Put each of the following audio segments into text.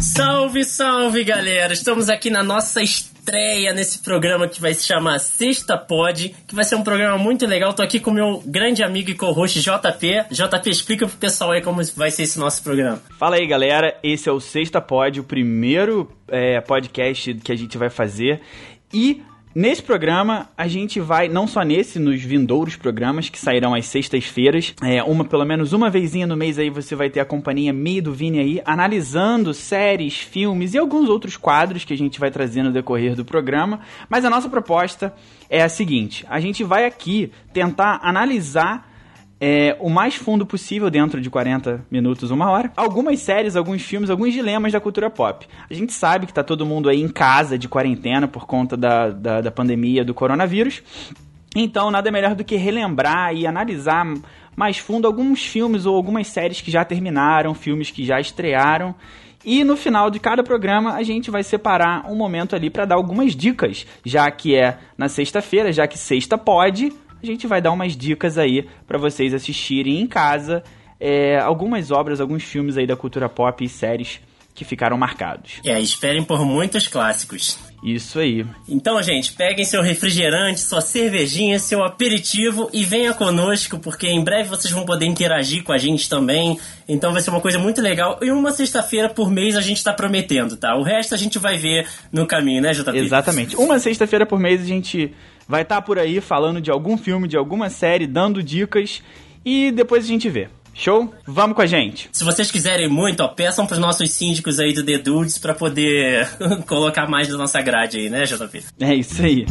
Salve, salve, galera! Estamos aqui na nossa estreia nesse programa que vai se chamar Sexta Pod, que vai ser um programa muito legal. Tô aqui com meu grande amigo e co-host JP. JP, explica pro pessoal aí como vai ser esse nosso programa. Fala aí, galera. Esse é o Sexta Pod, o primeiro é, podcast que a gente vai fazer. E Nesse programa, a gente vai, não só nesse, nos vindouros programas que sairão às sextas-feiras, é, uma, pelo menos uma vezinha no mês aí você vai ter a companhia Mi do Vini aí, analisando séries, filmes e alguns outros quadros que a gente vai trazer no decorrer do programa. Mas a nossa proposta é a seguinte: a gente vai aqui tentar analisar é, o mais fundo possível dentro de 40 minutos, uma hora. Algumas séries, alguns filmes, alguns dilemas da cultura pop. A gente sabe que tá todo mundo aí em casa de quarentena por conta da, da, da pandemia do coronavírus. Então, nada melhor do que relembrar e analisar mais fundo alguns filmes ou algumas séries que já terminaram, filmes que já estrearam. E no final de cada programa a gente vai separar um momento ali para dar algumas dicas, já que é na sexta-feira, já que sexta pode, a gente vai dar umas dicas aí para vocês assistirem em casa é, algumas obras, alguns filmes aí da cultura pop e séries que ficaram marcados. É, esperem por muitos clássicos. Isso aí. Então, gente, peguem seu refrigerante, sua cervejinha, seu aperitivo e venha conosco, porque em breve vocês vão poder interagir com a gente também. Então vai ser uma coisa muito legal. E uma sexta-feira por mês a gente tá prometendo, tá? O resto a gente vai ver no caminho, né, JP? Exatamente. Uma sexta-feira por mês a gente vai estar tá por aí falando de algum filme, de alguma série, dando dicas e depois a gente vê. Show? Vamos com a gente. Se vocês quiserem muito, ó, peçam pros nossos síndicos aí do The Dudes pra poder colocar mais na nossa grade aí, né, JP? É isso aí.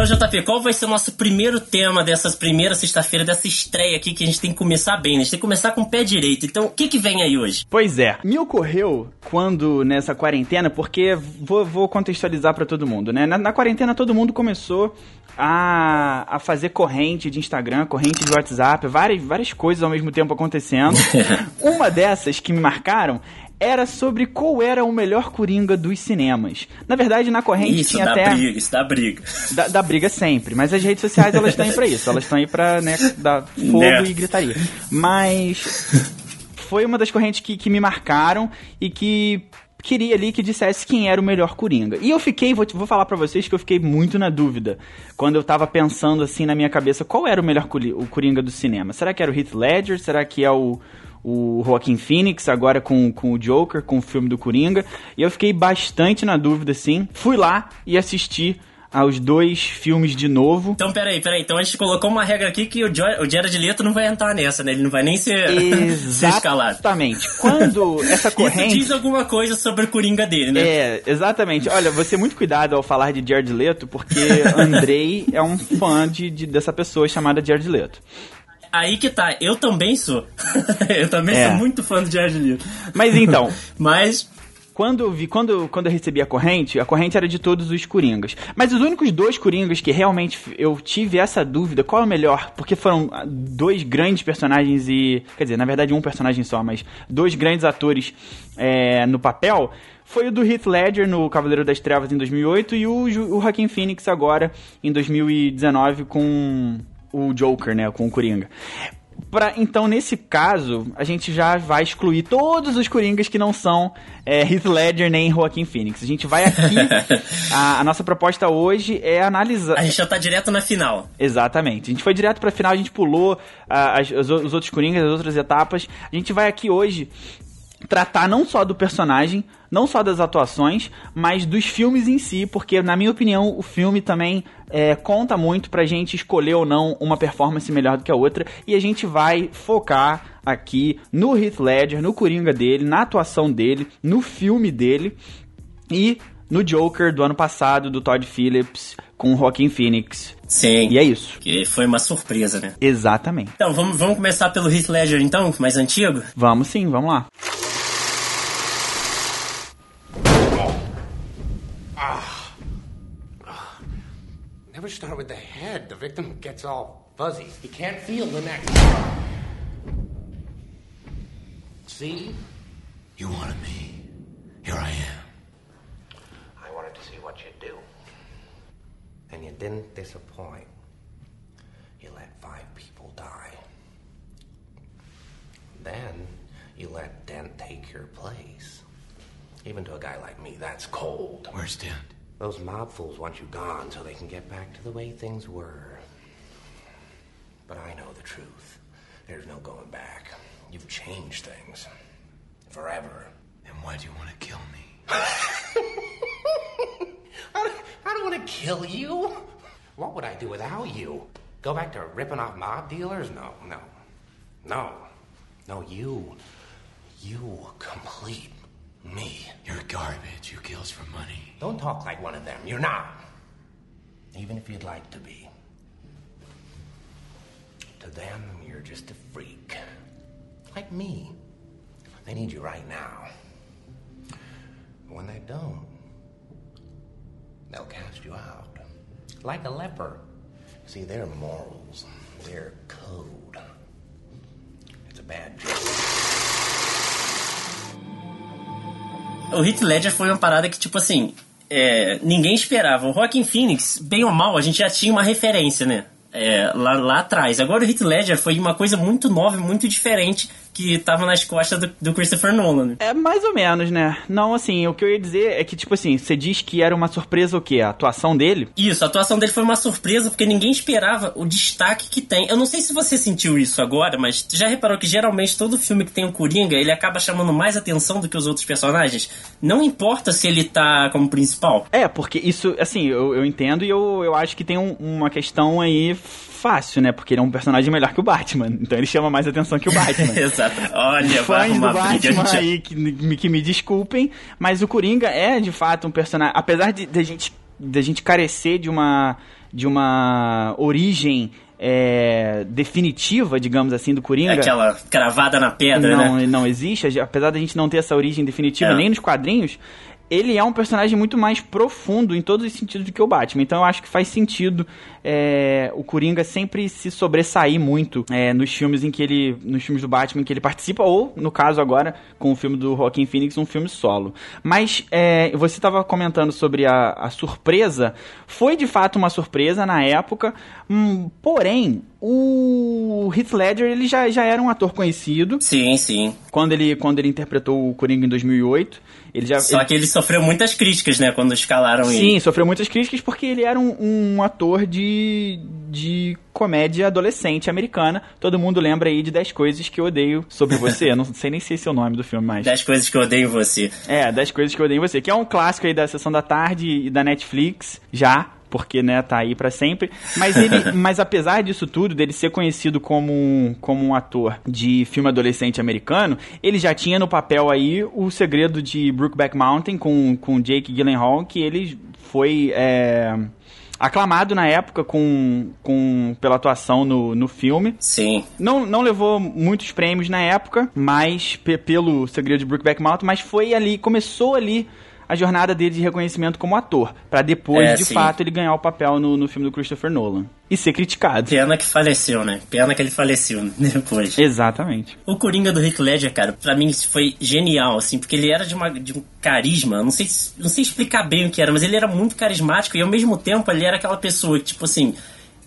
Então, JP, qual vai ser o nosso primeiro tema dessa primeira sexta-feira, dessa estreia aqui, que a gente tem que começar bem, né? A gente tem que começar com o pé direito. Então, o que que vem aí hoje? Pois é, me ocorreu quando nessa quarentena, porque vou, vou contextualizar para todo mundo, né? Na, na, quarentena todo mundo começou a, a fazer corrente de Instagram, corrente de WhatsApp, várias, várias coisas ao mesmo tempo acontecendo. Uma dessas que me marcaram era sobre qual era o melhor Coringa dos cinemas. Na verdade, na corrente isso tinha dá até... briga, isso dá briga. Dá, dá briga sempre, mas as redes sociais elas estão aí pra isso, elas estão aí pra, né, dar fogo né? e gritaria. Mas foi uma das correntes que, que me marcaram e que queria ali que dissesse quem era o melhor Coringa. E eu fiquei, vou, vou falar para vocês que eu fiquei muito na dúvida quando eu tava pensando assim na minha cabeça qual era o melhor o Coringa do cinema. Será que era o Heath Ledger? Será que é o o Joaquim Phoenix, agora com, com o Joker, com o filme do Coringa. E eu fiquei bastante na dúvida, sim. Fui lá e assisti aos dois filmes de novo. Então, peraí, peraí. Então a gente colocou uma regra aqui que o, jo o Jared Leto não vai entrar nessa, né? Ele não vai nem ser, ser escalado. Exatamente. Quando essa corrente... Isso diz alguma coisa sobre o Coringa dele, né? É, exatamente. Olha, você muito cuidado ao falar de Jared Leto, porque Andrei é um fã de, de, dessa pessoa chamada Jared Leto. Aí que tá, eu também sou. eu também é. sou muito fã do Jared Leto. Mas então. Mas quando eu vi, quando, quando eu recebi a corrente, a corrente era de todos os Coringas. Mas os únicos dois Coringas que realmente eu tive essa dúvida, qual é o melhor? Porque foram dois grandes personagens e. Quer dizer, na verdade, um personagem só, mas dois grandes atores é, no papel. Foi o do Heath Ledger no Cavaleiro das Trevas em 2008 e o, o Joaquin Phoenix agora em 2019 com o Joker, né, com o Coringa. Pra, então, nesse caso, a gente já vai excluir todos os Coringas que não são é, Heath Ledger nem Joaquin Phoenix. A gente vai aqui. a, a, nossa proposta hoje é analisar. A gente já tá direto na final. Exatamente. A gente foi direto pra final, a gente pulou as, os outros Coringas, as outras etapas. A gente vai aqui hoje tratar não só do personagem, não só das atuações, mas dos filmes em si, porque, na minha opinião, o filme também é, conta muito pra gente escolher ou não uma performance melhor do que a outra, e a gente vai focar aqui no Heath Ledger, no Coringa dele, na atuação dele, no filme dele e no Joker do ano passado, do Todd Phillips, com o Joaquin Phoenix. Sim. E é isso. Que foi uma surpresa, né? Exatamente. Então, vamos, vamos começar pelo Heath Ledger, então, mais antigo? Vamos sim, vamos lá. Never start with the head. The victim gets all fuzzy. He can't feel the neck. See? You wanted me. Here I am. I wanted to see what you'd do. And you didn't disappoint. You let five people die. Then you let Dent take your place. Even to a guy like me, that's cold. Where's Dent? Those mob fools want you gone so they can get back to the way things were. But I know the truth. There's no going back. You've changed things. Forever. Then why do you want to kill me? I don't, want to kill you. What would I do without you? Go back to ripping off mob dealers? No, no. No. No, you. You complete me. You're garbage. You kills for money. Don't talk like one of them. You're not. Even if you'd like to be. To them, you're just a freak. Like me. They need you right now. When they don't, they'll cast you out. Like a leper. See, their morals, their code. It's a bad joke. O Heath Ledger foi uma parada que, tipo assim, é, ninguém esperava. O Rockin' Phoenix, bem ou mal, a gente já tinha uma referência, né? É, lá, lá atrás. Agora o Heath Ledger foi uma coisa muito nova muito diferente que tava nas costas do, do, Christopher Nolan. É mais ou menos, né? Não, assim, o que eu ia dizer é que, tipo assim, você diz que era uma surpresa o quê? A atuação dele? Isso, a atuação dele foi uma surpresa porque ninguém esperava o destaque que tem. Eu não sei se você sentiu isso agora, mas já reparou que geralmente todo filme que tem o Coringa, ele acaba chamando mais atenção do que os outros personagens? Não importa se ele tá como principal. É, porque isso, assim, eu, eu entendo e eu, eu acho que tem um, uma questão aí fácil, né? Porque ele é um personagem melhor que o Batman. Então ele chama mais atenção que o Batman. Exato. Olha, Fãs do Batman aí que, que me desculpem, mas o Coringa é de fato um personagem. Apesar de, de, a, gente, de a gente carecer de uma, de uma origem é, definitiva, digamos assim, do Coringa. Aquela cravada na pedra, não, né? Não existe, apesar da gente não ter essa origem definitiva é. nem nos quadrinhos, ele é um personagem muito mais profundo em todos os sentidos do que o Batman. Então eu acho que faz sentido é, o Coringa sempre se sobressair muito é, nos filmes em que ele. nos filmes do Batman em que ele participa, ou, no caso agora, com o filme do Joaquin Phoenix, um filme solo. Mas é, você estava comentando sobre a, a, surpresa. Foi de fato uma surpresa na época, hum, porém, o Heath Ledger ele já, já era um ator conhecido. Sim, sim. Quando ele, quando ele interpretou o Coringa em 2008. Ele já, Só ele... que ele sofreu muitas críticas, né, quando escalaram Sim, ele. Sim, sofreu muitas críticas porque ele era um, um ator de, de comédia adolescente americana. Todo mundo lembra aí de 10 coisas que eu odeio sobre você. eu não sei nem se esse é o nome do filme mais. 10 coisas que eu odeio você. É, 10 coisas que eu odeio você. Que é um clássico aí da Sessão da Tarde e da Netflix, já porque né, tá aí para sempre. Mas ele, mas apesar disso tudo, dele ser conhecido como, como um ator de filme adolescente americano, ele já tinha no papel aí o segredo de Brookback Mountain com, com Jake Gyllenhaal, que ele foi é, aclamado na época com, com pela atuação no, no filme. Sim. Não, não levou muitos prêmios na época, mas pelo segredo de Brookback Mountain, mas foi ali, começou ali a jornada dele de reconhecimento como ator, para depois, é, de sim. fato, ele ganhar o papel no, no filme do Christopher Nolan. E ser criticado. Pena que faleceu, né? Pena que ele faleceu depois. Exatamente. O Coringa do Rick Ledger, cara, pra mim foi genial, assim, porque ele era de, uma, de um carisma, não sei, não sei explicar bem o que era, mas ele era muito carismático e ao mesmo tempo ele era aquela pessoa que, tipo assim,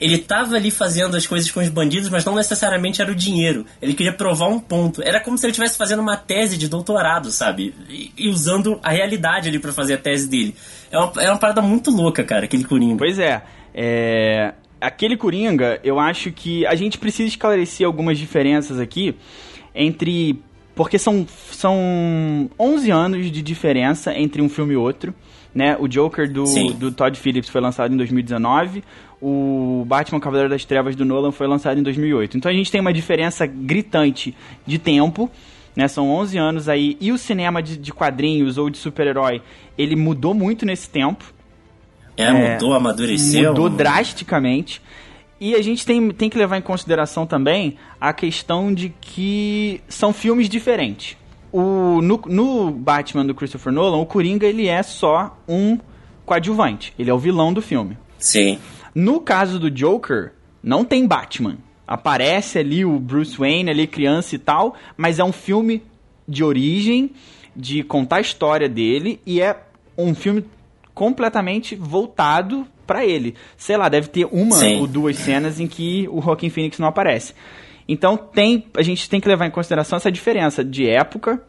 ele tava ali fazendo as coisas com os bandidos, mas não necessariamente era o dinheiro. Ele queria provar um ponto. Era como se ele estivesse fazendo uma tese de doutorado, sabe? E, e usando a realidade ali para fazer a tese dele. É uma, é uma parada muito louca, cara, aquele Coringa. Pois é. É. Aquele Coringa, eu acho que a gente precisa esclarecer algumas diferenças aqui entre. Porque são, são 11 anos de diferença entre um filme e outro. Né? O Joker do, do Todd Phillips foi lançado em 2019, o Batman Cavaleiro das Trevas do Nolan foi lançado em 2008. Então a gente tem uma diferença gritante de tempo, né? São 11 anos aí. E o cinema de, de quadrinhos ou de super-herói, ele mudou muito nesse tempo. É, é, mudou, amadureceu. Mudou drasticamente. E a gente tem, tem que levar em consideração também a questão de que são filmes diferentes. O, no, no Batman do Christopher Nolan, o Coringa ele é só um coadjuvante. Ele é o vilão do filme. Sim. No caso do Joker, não tem Batman. Aparece ali o Bruce Wayne, ali criança e tal, mas é um filme de origem, de contar a história dele, e é um filme completamente voltado para ele. Sei lá, deve ter uma Sim. ou duas cenas em que o Joaquin Phoenix não aparece. Então tem, a gente tem que levar em consideração essa diferença de época,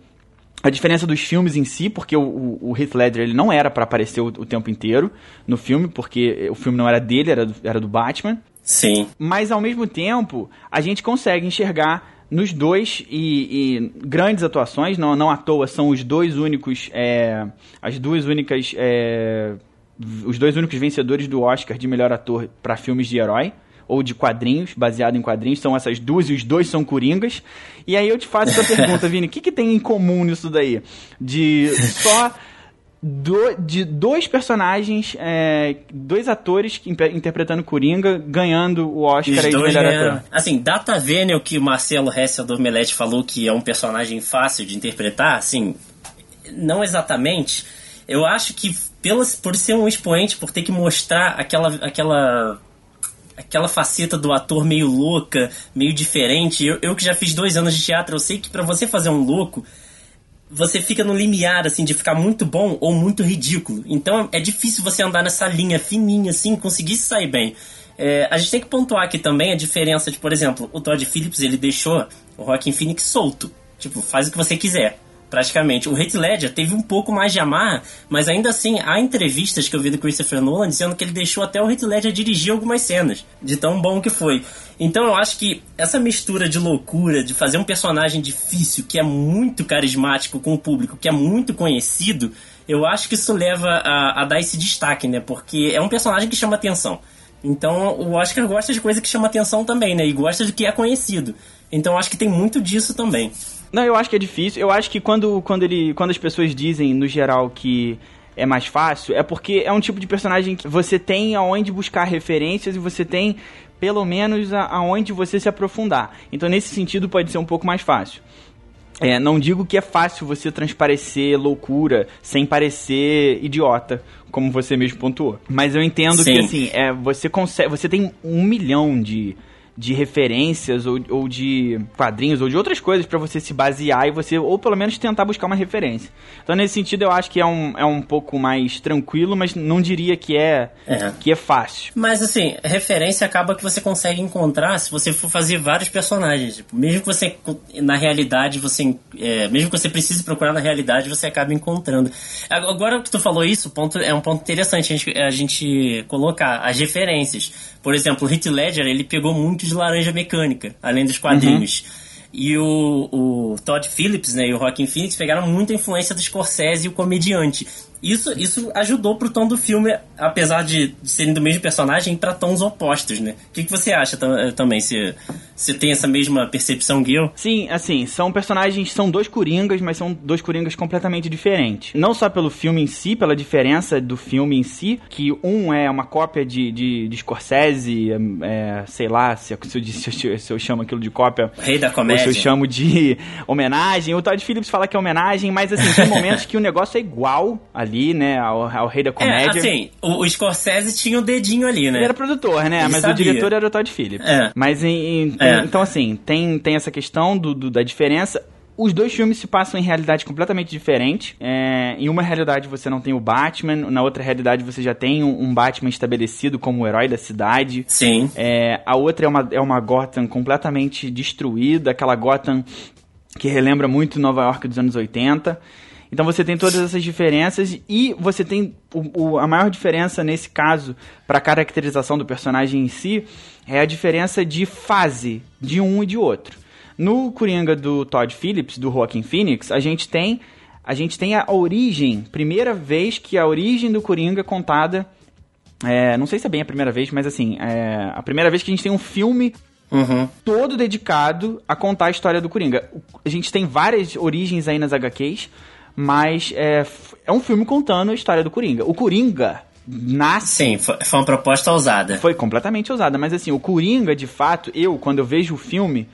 a diferença dos filmes em si, porque o, o, o Heath Ledger ele não era para aparecer o, o tempo inteiro no filme, porque o filme não era dele, era do, era do Batman. Sim. Mas ao mesmo tempo, a gente consegue enxergar nos dois e, e grandes atuações, não, não à toa são os dois únicos, é, as duas únicas, é, os dois únicos vencedores do Oscar de melhor ator para filmes de herói ou de quadrinhos, baseado em quadrinhos, são essas duas e os dois são coringas. E aí eu te faço essa pergunta, Vini, o que, que tem em comum nisso daí? De só do, de dois personagens, é, dois atores que interpretando Coringa, ganhando o Oscar Os aí de melhor ganharam. ator. Assim, Data Venel, que o Marcelo Hessel do Omelete falou que é um personagem fácil de interpretar, assim, não exatamente. Eu acho que pelas, por ser um expoente, por ter que mostrar aquela, aquela, aquela faceta do ator meio louca, meio diferente. Eu, eu que já fiz dois anos de teatro, eu sei que pra você fazer um louco, você fica no limiar, assim, de ficar muito bom ou muito ridículo. Então é difícil você andar nessa linha fininha, assim, conseguir se sair bem. É, a gente tem que pontuar aqui também a diferença de, por exemplo, o Todd Phillips, ele deixou o Joaquin Phoenix solto. Tipo, faz o que você quiser, praticamente. O Heath Ledger teve um pouco mais de amarra, mas ainda assim, há entrevistas que eu vi do Christopher Nolan dizendo que ele deixou até o Heath Ledger dirigir algumas cenas, de tão bom que foi. Então eu acho que essa mistura de loucura, de fazer um personagem difícil, que é muito carismático com o público, que é muito conhecido, eu acho que isso leva a, a dar esse destaque, né? Porque é um personagem que chama atenção. Então o Oscar gosta de coisa que chama atenção também, né? E gosta de que é conhecido. Então acho que tem muito disso também. Não, eu acho que é difícil. Eu acho que quando, quando, ele, quando as pessoas dizem, no geral, que é mais fácil, é porque é um tipo de personagem que você tem aonde buscar referências e você tem, pelo menos, a- aonde você se aprofundar. Então, nesse sentido, pode ser um pouco mais fácil. É, não digo que é fácil você transparecer loucura sem parecer idiota, como você mesmo pontuou. Mas eu entendo que Sim. assim, é, você consegue. Você tem um milhão de, de referências ou, ou de quadrinhos ou de outras coisas pra você se basear e você, ou pelo menos tentar buscar uma referência. Então, nesse sentido, eu acho que é um, é um pouco mais tranquilo, mas não diria que é, É. que é fácil. Mas assim, referência acaba que você consegue encontrar se você for fazer vários personagens. Tipo, mesmo que você, na realidade, você. é, mesmo que você precise procurar na realidade, você acaba encontrando. Agora que tu falou isso, ponto, é um ponto interessante a gente, a gente colocar as referências. Por exemplo, o Heath Ledger, ele pegou muito de Laranja Mecânica, além dos quadrinhos. E o, o Todd Phillips né, e o Joaquin Phoenix pegaram muita influência do Scorsese e o comediante. Isso, isso ajudou pro tom do filme, apesar de, de serem do mesmo personagem, para tons opostos, né? O que, que você acha eh, também? Se você tem essa mesma percepção, Gil? Sim, assim, são personagens, são dois coringas, mas são dois coringas completamente diferentes. Não só pelo filme em si, pela diferença do filme em si, que um é uma cópia de, de, de Scorsese, é, sei lá se, eu- se, eu, se, eu, se eu chamo aquilo de cópia. Rei da Ou se comédia. eu chamo de homenagem. O Todd Phillips fala que é homenagem, mas assim, tem momentos que o negócio é igual ali, né, ao, ao Rei da É, Comédia. assim, o, o Scorsese tinha o dedinho ali, né? Ele era produtor, né? Ele mas sabia. o diretor era o Todd Phillips. É. Mas em- em- É. então, assim, tem, tem essa questão do, do- da diferença. Os dois filmes se passam em realidades completamente diferentes. É, em uma realidade você não tem o Batman, na outra realidade você já tem um, um Batman estabelecido como o herói da cidade. Sim. É, a outra é uma, é uma Gotham completamente destruída, aquela Gotham que relembra muito Nova York dos anos 80. Então você tem todas essas diferenças e você tem o, o- a maior diferença nesse caso para a caracterização do personagem em si é a diferença de fase de um e de outro. No Coringa do Todd Phillips, do Joaquin Phoenix, a gente tem a gente tem a origem, primeira vez que a origem do Coringa é contada é, não sei se é bem a primeira vez, mas assim, é a primeira vez que a gente tem um filme Uhum. todo dedicado a contar a história do Coringa. A gente tem várias origens aí nas HQs, mas é, é um filme contando a história do Coringa. O Coringa nasce. Sim, foi, foi uma proposta ousada. Foi completamente ousada, mas assim, o Coringa, de fato, eu, quando eu vejo o filme,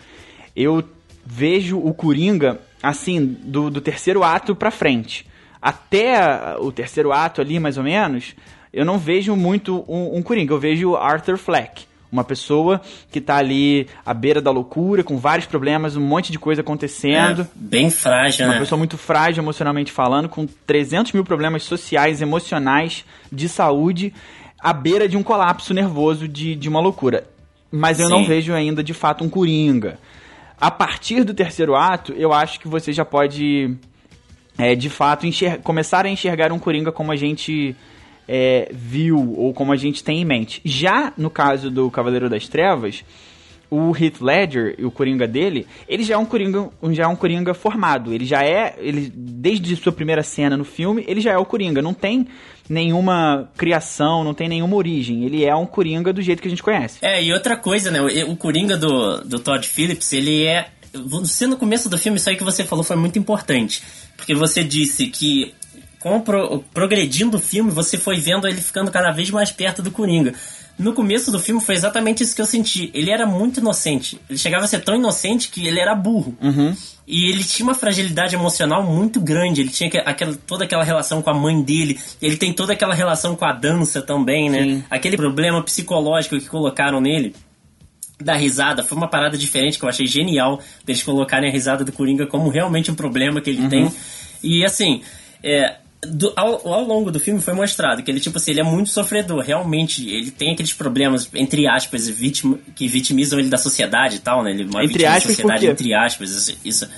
eu vejo o Coringa, assim, do, do terceiro ato pra frente. Até o terceiro ato ali, mais ou menos, eu não vejo muito um, um Coringa, eu vejo Arthur Fleck. Uma pessoa que tá ali à beira da loucura, com vários problemas, um monte de coisa acontecendo. É, bem frágil, Uma né? pessoa muito frágil emocionalmente falando, com 300 mil problemas sociais, emocionais, de saúde. à beira de um colapso nervoso de, de uma loucura. Mas eu Sim. não vejo ainda de fato um Coringa. A partir do terceiro ato, eu acho que você já pode, é, de fato, começar a enxergar um Coringa como a gente é, viu ou como a gente tem em mente. Já no caso do Cavaleiro das Trevas, o Heath Ledger e o Coringa dele, ele já é um Coringa, já é um Coringa formado. Ele já é, ele desde sua primeira cena no filme, ele já é o Coringa. Não tem nenhuma criação, não tem nenhuma origem. Ele é um Coringa do jeito que a gente conhece. É, e outra coisa, né? O, o Coringa do, do Todd Phillips, ele é. Você no começo do filme, isso aí que você falou foi muito importante. Porque você disse que com o pro- progredindo o filme, você foi vendo ele ficando cada vez mais perto do Coringa. No começo do filme foi exatamente isso que eu senti. Ele era muito inocente. Ele chegava a ser tão inocente que ele era burro. E ele tinha uma fragilidade emocional muito grande. Ele tinha que- aquela, toda aquela relação com a mãe dele. Ele tem toda aquela relação com a dança também, né? Sim. Aquele problema psicológico que colocaram nele da risada foi uma parada diferente que eu achei genial deles colocarem a risada do Coringa como realmente um problema que ele Uhum. tem. E assim, é, do- ao, ao longo do filme foi mostrado que ele, tipo assim, ele é muito sofredor. Realmente, ele tem aqueles problemas, entre aspas, vítima, que vitimizam ele da sociedade e tal, né? Ele é Entre aspas, sociedade, entre aspas, isso, isso.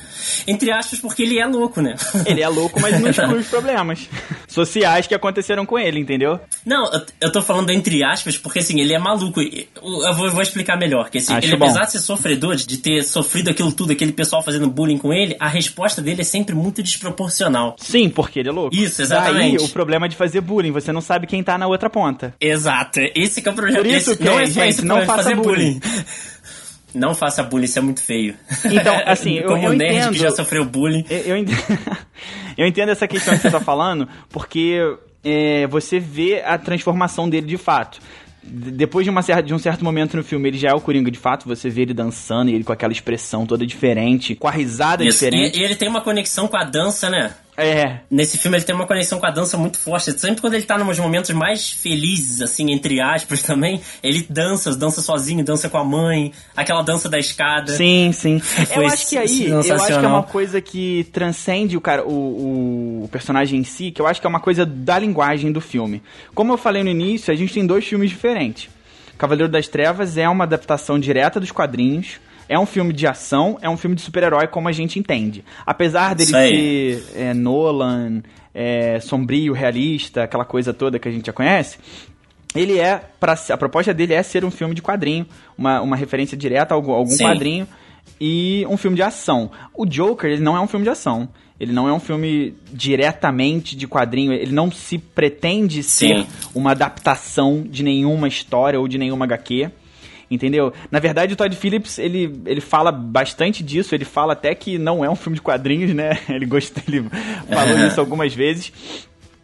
Entre aspas, porque ele é louco, né? Ele é louco, mas não exclui os problemas sociais que aconteceram com ele, entendeu? Não, eu- eu tô falando entre aspas, porque assim, ele é maluco. Eu vou, eu vou explicar melhor. Que assim, Acho ele, bom. apesar de ser sofredor, de ter sofrido aquilo tudo, aquele pessoal fazendo bullying com ele, a resposta dele é sempre muito desproporcional. Sim, porque ele é louco. Isso, exatamente. Daí o problema de fazer bullying, você não sabe quem tá na outra ponta. Exato, esse que é o problema. Por isso que, não é só gente, não faça bullying. bullying. Não faça bullying, isso é muito feio. Então, assim, eu- Como eu nerd entendo. que já sofreu bullying. Eu, entendo, eu entendo essa questão que você tá falando, porque é, você vê a transformação dele de fato. Depois de, uma cer- de um certo momento no filme, ele já é o Coringa de fato, você vê ele dançando e ele com aquela expressão toda diferente, com a risada Isso. diferente. E, e ele tem uma conexão com a dança, né? É, Nesse filme ele tem uma conexão com a dança muito forte. Sempre quando ele tá nos momentos mais felizes, assim, entre aspas também, ele dança, dança sozinho, dança com a mãe, aquela dança da escada. Sim, sim. Foi eu acho que aí, eu acho que é uma coisa que transcende o cara, o, o personagem em si, que eu acho que é uma coisa da linguagem do filme. Como eu falei no início, a gente tem dois filmes diferentes. Cavaleiro das Trevas é uma adaptação direta dos quadrinhos. É um filme de ação, é um filme de super-herói como a gente entende. Apesar dele ser é, Nolan, é, sombrio, realista, aquela coisa toda que a gente já conhece, ele é para a proposta dele é ser um filme de quadrinho, uma, uma referência direta a algum, algum quadrinho e um filme de ação. O Joker, ele não é um filme de ação. Ele não é um filme diretamente de quadrinho, ele não se pretende ser Sim. uma adaptação de nenhuma história ou de nenhuma HQ. Entendeu? Na verdade, o Todd Phillips, ele, ele fala bastante disso, ele fala até que não é um filme de quadrinhos, né? Ele gosta, ele falou isso algumas vezes.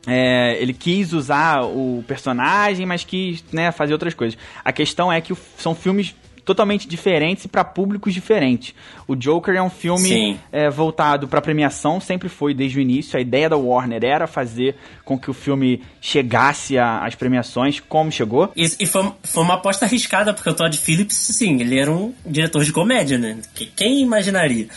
É, ele quis usar o personagem, mas quis né, fazer outras coisas. A questão é que são filmes totalmente diferentes e para públicos diferentes. O Joker é um filme é, voltado para premiação, sempre foi desde o início. A ideia da Warner era fazer com que o filme chegasse às premiações, como chegou. E, e foi, foi uma aposta arriscada, porque o Todd Phillips, sim, ele era um diretor de comédia, né? Que- Quem imaginaria?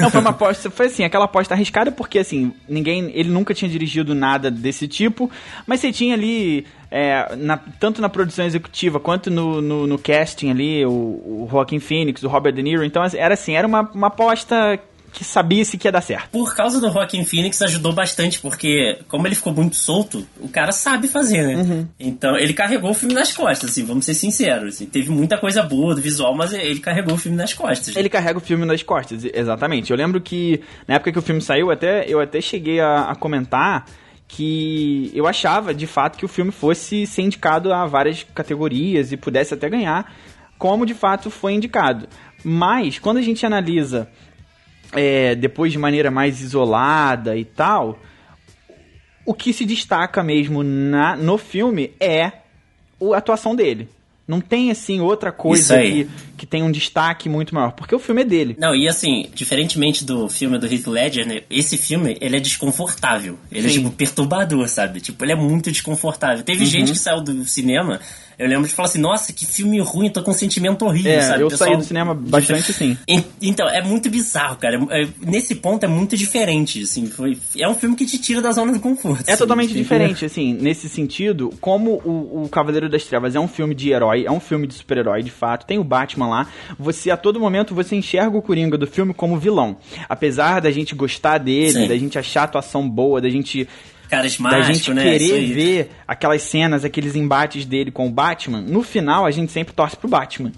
Não, foi uma aposta, foi assim, aquela aposta arriscada, porque assim, ninguém, ele nunca tinha dirigido nada desse tipo, mas você tinha ali, é, na- tanto na produção executiva quanto no, no, no casting ali, o, o Joaquin Phoenix, o Robert De Niro, então assim, era assim, era uma, uma aposta que sabia-se que ia dar certo. Por causa do Joaquin Phoenix ajudou bastante, porque como ele ficou muito solto, o cara sabe fazer, né? Uhum. Então ele carregou o filme nas costas, assim, vamos ser sinceros. assim. teve muita coisa boa do visual, mas ele carregou o filme nas costas. Ele carrega o filme nas costas, exatamente. Eu lembro que na época que o filme saiu, até, eu até cheguei a, a comentar que eu achava de fato que o filme fosse ser indicado a várias categorias e pudesse até ganhar, como de fato foi indicado. Mas quando a gente analisa é, depois de maneira mais isolada e tal, o que se destaca mesmo na, no filme é a atuação dele. Não tem assim outra coisa aí. que, que tem um destaque muito maior, porque o filme é dele. Não, e assim, diferentemente do filme do Heath Ledger, né, esse filme, ele é desconfortável. Ele Sim. é, tipo, perturbador, sabe? Tipo, ele é muito desconfortável. Teve Uhum. gente que saiu do cinema, eu lembro de falar assim, nossa, que filme ruim, tô com um sentimento horrível, É, sabe? eu pessoal- saí do cinema bastante assim. En- Então, é muito bizarro, cara. É- é- nesse ponto é muito diferente, assim. Foi, é um filme que te tira da zona do conforto. É assim, totalmente diferente, assim, nesse sentido, como o, o Cavaleiro das Trevas é um filme de herói, é um filme de super-herói, de fato, tem o Batman lá, você, a todo momento, você enxerga o Coringa do filme como vilão. Apesar da gente gostar dele, Sim. da gente achar a atuação boa, da gente Carismático, da gente né? querer ver aquelas cenas, aqueles embates dele com o Batman, no final a gente sempre torce pro Batman,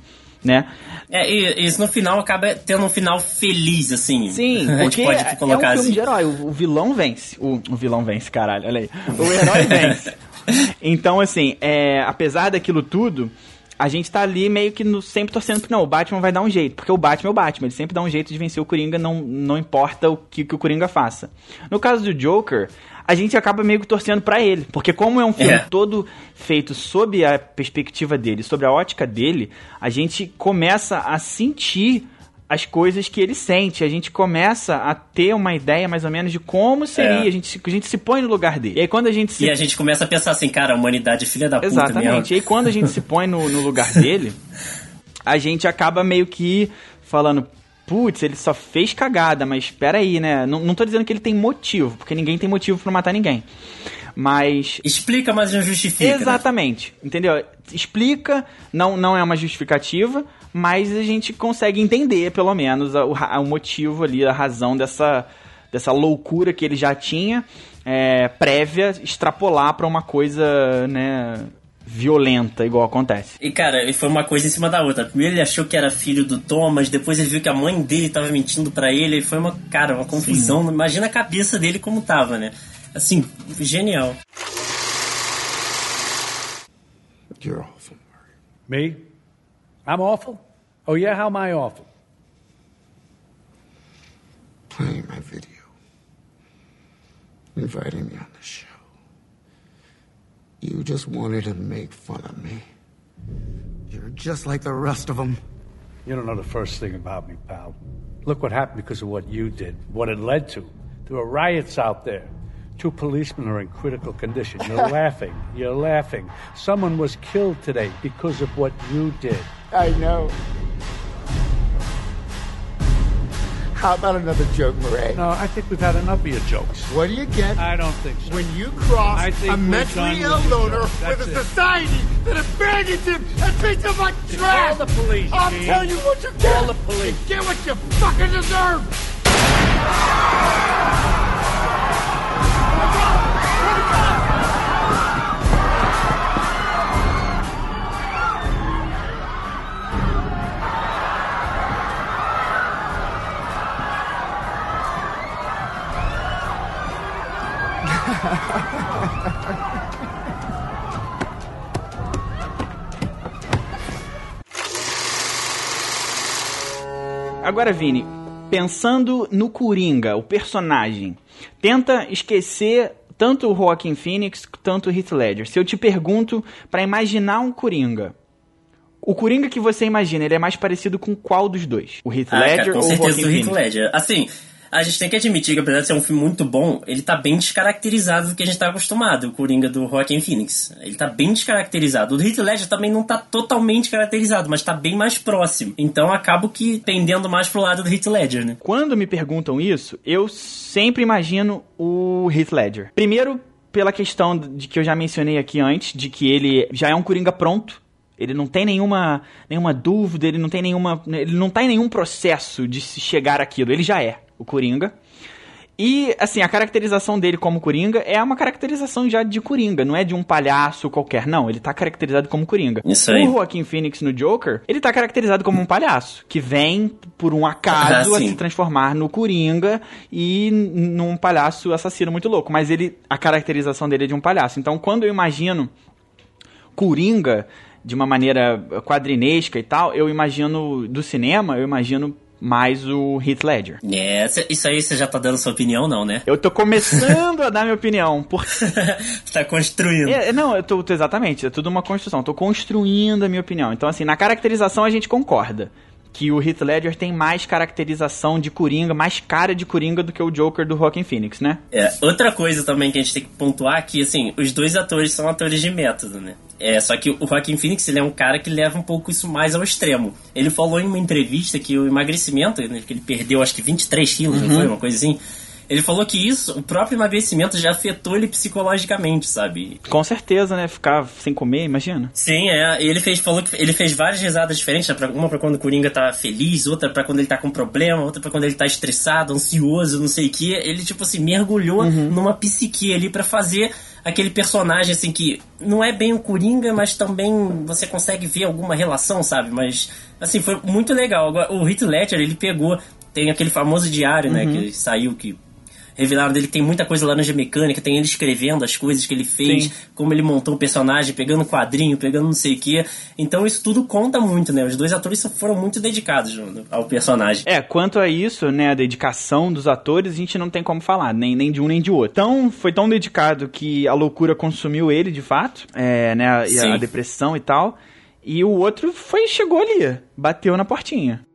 né? É, e isso no final acaba tendo um final feliz, assim. Sim, porque pode é colocar um filme assim. de herói, o, o vilão vence. O, o vilão vence, caralho, olha aí. O herói vence. Então, assim, é, apesar daquilo tudo, a gente tá ali meio que no- sempre torcendo que não, o Batman vai dar um jeito, porque o Batman é o Batman, ele sempre dá um jeito de vencer o Coringa, não, não importa o que, que o Coringa faça. No caso do Joker, a gente acaba meio que torcendo pra ele, porque como é um filme É. todo feito sob a perspectiva dele, sobre a ótica dele, a gente começa a sentir as coisas que ele sente. A gente começa a ter uma ideia mais ou menos de como seria. É. A, gente, se- a gente se põe no lugar dele. E aí quando a gente se. E a gente começa a pensar assim, cara, a humanidade é filha da puta Exatamente. E aí quando a gente se põe no, no lugar dele, a gente acaba meio que falando. Putz, ele só fez cagada, mas espera aí, né? Não, não tô dizendo que ele tem motivo, porque ninguém tem motivo pra matar ninguém. Mas Explica, mas não justifica. né? Exatamente, entendeu? Explica, não, não é uma justificativa, mas a gente consegue entender, pelo menos, o, o motivo ali, a razão dessa, dessa loucura que ele já tinha, é, prévia, extrapolar pra uma coisa, né, violenta, igual acontece. E cara, e foi uma coisa em cima da outra. Primeiro ele achou que era filho do Thomas, depois ele viu que a mãe dele tava mentindo pra ele, e foi uma, cara, uma confusão. Imagina a cabeça dele como tava, né? Assim, genial. You're awful. Me? I'm awful? Oh, yeah? How am I awful? Playing my video. Inviting me on the show. You just wanted to make fun of me. You're just like the rest of them. You don't know the first thing about me, pal. Look what happened because of what you did, what it led to. There were riots out there. Two policemen are in critical condition. You're laughing. You're laughing. Someone was killed today because of what you did. I know. How about another joke, Murray? No, I think we've had enough of your jokes. What do you get I don't think so. when you cross I think a mentally ill loner with a it. society that abandons him and treats him like trash? Call the police, I'll Gene. tell you what you get. Call the police. You get what you fucking deserve. Agora, Vini, pensando no Coringa, o personagem, tenta esquecer tanto o Joaquin Phoenix quanto o Heath Ledger. Se eu te pergunto pra imaginar um Coringa, o Coringa que você imagina, ele é mais parecido com qual dos dois? O Heath Ah, Ledger cara, com ou o certeza Joaquin do Heath Phoenix? Ledger. Assim, a gente tem que admitir que apesar de ser um filme muito bom, ele tá bem descaracterizado do que a gente tá acostumado, o Coringa do Joaquin Phoenix. Ele tá bem descaracterizado. O do Heath Ledger também não tá totalmente caracterizado, mas tá bem mais próximo. Então acabo que pendendo mais pro lado do Heath Ledger, né? Quando me perguntam isso, eu sempre imagino o Heath Ledger. Primeiro, pela questão de que eu já mencionei aqui antes, de que ele já é um Coringa pronto. Ele não tem nenhuma, nenhuma dúvida, ele não tem nenhuma. Ele não tá em nenhum processo de se chegar àquilo. Ele já é o Coringa. E, assim, a caracterização dele como Coringa é uma caracterização já de Coringa, não é de um palhaço qualquer. Não, ele tá caracterizado como Coringa. Isso aí. O Joaquin Phoenix no Joker, ele tá caracterizado como um palhaço, que vem por um acaso Ah, a se transformar no Coringa e num palhaço assassino muito louco. Mas ele, a caracterização dele é de um palhaço. Então, quando eu imagino Coringa de uma maneira quadrinesca e tal, eu imagino do cinema, eu imagino mais o Heath Ledger. É, isso aí você já tá dando sua opinião, não, né? Eu tô começando a dar minha opinião. Por... tá construindo. É, não, eu tô, tô, exatamente, é tudo uma construção. tô construindo a minha opinião. Então, assim, na caracterização a gente concorda que o Heath Ledger tem mais caracterização de Coringa, mais cara de Coringa do que o Joker do Joaquin Phoenix, né? É, outra coisa também que a gente tem que pontuar é que, assim, os dois atores são atores de método, né? É, só que o Joaquin Phoenix, ele é um cara que leva um pouco isso mais ao extremo. Ele falou em uma entrevista que o emagrecimento, né, que ele perdeu acho que 23 quilos, uhum. não foi? Uma coisa assim ele falou que isso, o próprio emagrecimento já afetou ele psicologicamente, sabe? Com certeza, né? Ficar sem comer, imagina. Sim, é. Ele fez, falou que ele fez várias risadas diferentes, né? uma pra quando o Coringa tá feliz, outra pra quando ele tá com problema, outra pra quando ele tá estressado, ansioso, não sei o que. Ele, tipo assim, mergulhou uhum. numa psique ali para fazer aquele personagem, assim, que não é bem o Coringa, mas também você consegue ver alguma relação, sabe? Mas, assim, foi muito legal. Agora, o Heath Ledger, ele pegou, tem aquele famoso diário, né, uhum. que saiu, que revelaram dele tem muita coisa laranja mecânica, tem ele escrevendo as coisas que ele fez, Sim. como ele montou o personagem, pegando quadrinho, pegando não sei o quê. Então isso tudo conta muito, né? Os dois atores foram muito dedicados ao personagem. É, quanto a isso, né, a dedicação dos atores, a gente não tem como falar, nem, nem de um nem de outro. Então, foi tão dedicado que a loucura consumiu ele, de fato, é, né, a, a depressão e tal. E o outro foi chegou ali, bateu na portinha.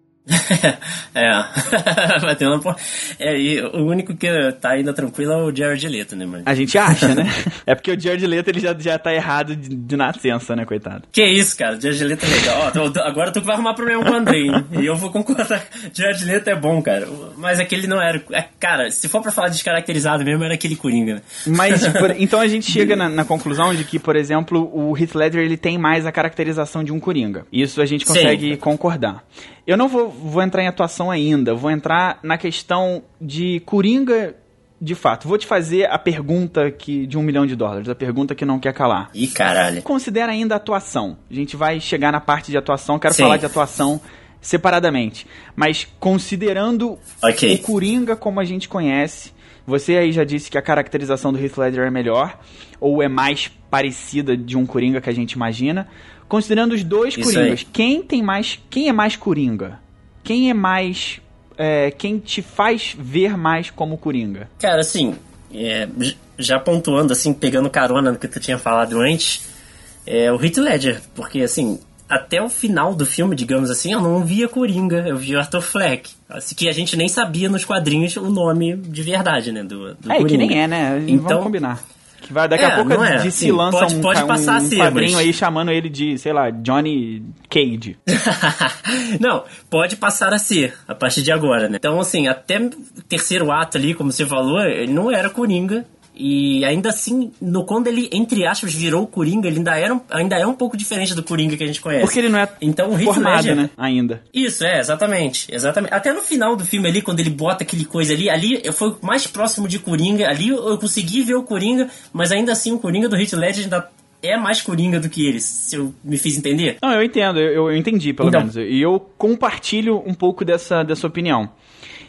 É, bateu na porta. É, e o único que tá ainda tranquilo é o Jared Leto, né, mano? A gente acha, né? é porque o Jared Leto ele já, já tá errado de, de nascença, né, coitado? Que isso, cara, Jared Leto é legal. Ó, agora tu vai arrumar problema com o Andrei, né? E eu vou concordar. Jared Leto é bom, cara. Mas aquele não era. É, cara, se for pra falar descaracterizado mesmo, era aquele Coringa, né? Mas, por, então a gente chega na, na, conclusão de que, por exemplo, o Heath Ledger ele tem mais a caracterização de um Coringa. Isso a gente consegue Sim. concordar. Eu não vou, vou entrar em atuação ainda, vou entrar na questão de Coringa de fato. Vou te fazer a pergunta que de um milhão de dólares, a pergunta que não quer calar. Ih, caralho. Considera ainda a atuação. A gente vai chegar na parte de atuação, quero Sim. falar de atuação separadamente. Mas considerando okay. o Coringa como a gente conhece, você aí já disse que a caracterização do Heath Ledger é melhor, ou é mais parecida de um Coringa que a gente imagina. Considerando os dois Isso Coringas, aí. quem tem mais. Quem é mais Coringa? Quem é mais. É, quem te faz ver mais como Coringa? Cara, assim, é, já pontuando, assim, pegando carona no que tu tinha falado antes, é o Heath Ledger, porque assim, até o final do filme, digamos assim, eu não via Coringa, eu via Arthur Fleck. Assim, que a gente nem sabia nos quadrinhos o nome de verdade, né? Do, do é, Coringa. que nem é, né? Então, Vamos combinar. Que vai, daqui é, a pouco é. se lança pode, um, pode passar um, um quadrinho mas... aí chamando ele de, sei lá, Johnny Cage. não, pode passar a ser, a partir de agora, né? Então, assim, até terceiro ato ali, como você falou, ele não era Coringa. E ainda assim, no, quando ele, entre aspas, virou o Coringa, ele ainda, era, ainda é um pouco diferente do Coringa que a gente conhece. Porque ele não é então, o formado, Ledger, né? Ainda. Isso, é, exatamente. Exatamente. Até no final do filme ali, quando ele bota aquele coisa ali, ali eu fui mais próximo de Coringa, ali eu consegui ver o Coringa, mas ainda assim o Coringa do Heath Ledger ainda é mais Coringa do que eles, se eu me fiz entender. Não, eu entendo, eu, eu entendi, pelo então, menos. E eu compartilho um pouco dessa, dessa opinião.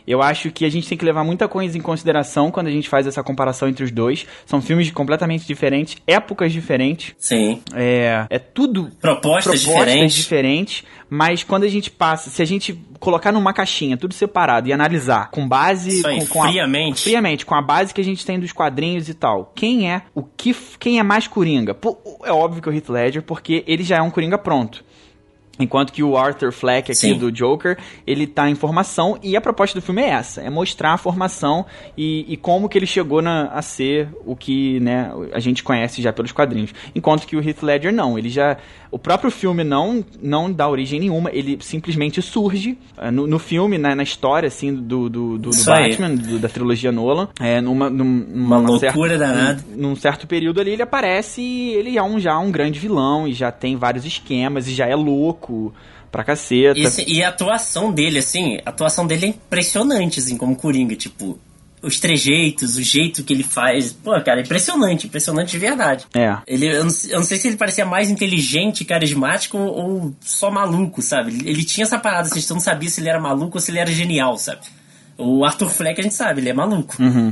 Eu acho que a gente tem que levar muita coisa em consideração quando a gente faz essa comparação entre os dois. São filmes completamente diferentes, épocas diferentes. Sim. É, é tudo propostas, propostas diferentes. diferentes. Mas quando a gente passa, se a gente colocar numa caixinha, tudo separado e analisar com base aí, com, com friamente, a, friamente, com a base que a gente tem dos quadrinhos e tal. Quem é o que quem é mais coringa? Pô, é óbvio que é o Heath Ledger, porque ele já é um coringa pronto. Enquanto que o Arthur Fleck aqui Sim. do Joker, ele tá em formação e a proposta do filme é essa, é mostrar a formação e, e como que ele chegou na, a ser o que né, a gente conhece já pelos quadrinhos. Enquanto que o Heath Ledger não, ele já o próprio filme não, não dá origem nenhuma, ele simplesmente surge uh, no, no, filme, né, na história, assim, do, do, do, do Batman, do, da trilogia Nolan. É, numa, numa, Uma loucura danada. Num, num certo período ali, ele aparece e ele é um, já um grande vilão e já tem vários esquemas e já é louco pra caceta. E, e a atuação dele, assim, a atuação dele é impressionante, assim, como Coringa, tipo os trejeitos, o jeito que ele faz. Pô, cara, impressionante, impressionante de verdade. É. Ele, eu não, eu não sei se ele parecia mais inteligente, carismático ou só maluco, sabe? Ele, tinha essa parada, assim, você não sabia se ele era maluco ou se ele era genial, sabe? O Arthur Fleck a gente sabe, ele é maluco. Uhum.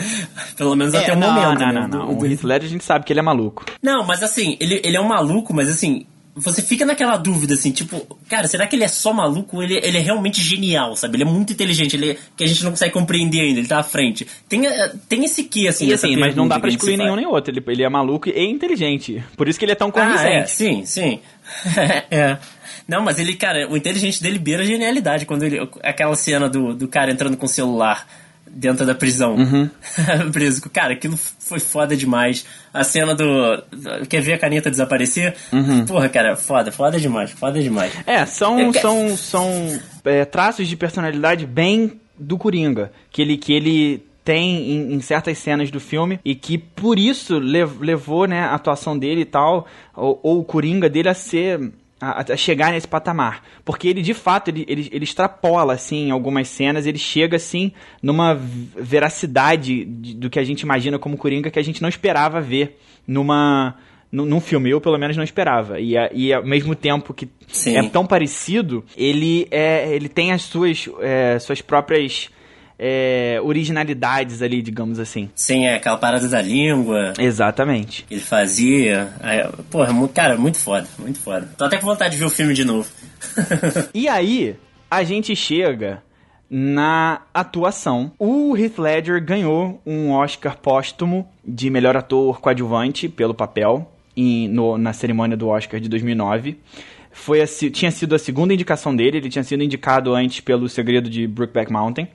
Pelo menos é, até o não, momento. Não, né? não, não. O Heath Ledger a gente sabe que ele é maluco. Não, mas assim, ele, ele é um maluco, mas assim, você fica naquela dúvida, assim, tipo, cara, será que ele é só maluco ou ele, ele é realmente genial, sabe? Ele é muito inteligente, ele é, que a gente não consegue compreender ainda, ele tá à frente. Tem, eh, tem esse quê, assim, E assim, mas não dá pra que excluir nenhum nem outro. Ele, ele é maluco e inteligente. Por isso que ele é tão Ah, é, convincente. sim, sim. é. Não, mas ele, cara, o inteligente dele beira a genialidade. Quando ele. Aquela cena do, do cara entrando com o celular dentro da prisão. Uhum. Preso. Cara, aquilo foi foda demais. A cena do. Quer ver a caneta desaparecer? Uhum. Porra, cara, foda, foda demais, foda demais. É, são, que- são, são é, traços de personalidade bem do Coringa. Que ele, que ele tem em, em certas cenas do filme e que por isso lev- levou né, a atuação dele e tal, ou, ou o Coringa dele a ser. A, a chegar nesse patamar. Porque ele, de fato, ele, ele, ele extrapola, assim, em algumas cenas, ele chega, assim, numa veracidade de- do que a gente imagina como Coringa que a gente não esperava ver numa, num, num filme. Eu, pelo menos, não esperava. E, a- e ao mesmo tempo que Sim. é tão parecido, ele, é, ele tem as suas, é, suas próprias é, originalidades ali, digamos assim. Sim, é aquela parada da língua. Exatamente. que ele fazia. Aí, porra, cara, muito foda, muito foda. Tô até com vontade de ver o filme de novo. E aí, a gente chega na atuação. O Heath Ledger ganhou um Oscar póstumo de melhor ator coadjuvante pelo papel em- no- na cerimônia do Oscar de 2009. Foi a tinha sido a segunda indicação dele, ele tinha sido indicado antes pelo Segredo de Brookback Mountain.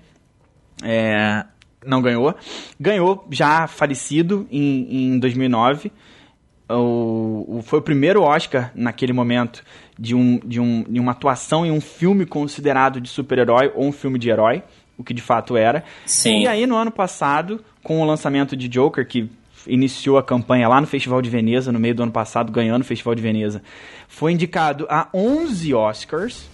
É, não ganhou. Ganhou já falecido em, em 2009. O, o- foi o primeiro Oscar naquele momento de, um, de, um, de uma atuação em um filme considerado de super-herói ou um filme de herói, o que de fato era. Sim. E aí, no ano passado, com o lançamento de Joker, que iniciou a campanha lá no Festival de Veneza, no meio do ano passado, ganhando o Festival de Veneza, foi indicado a 11 Oscars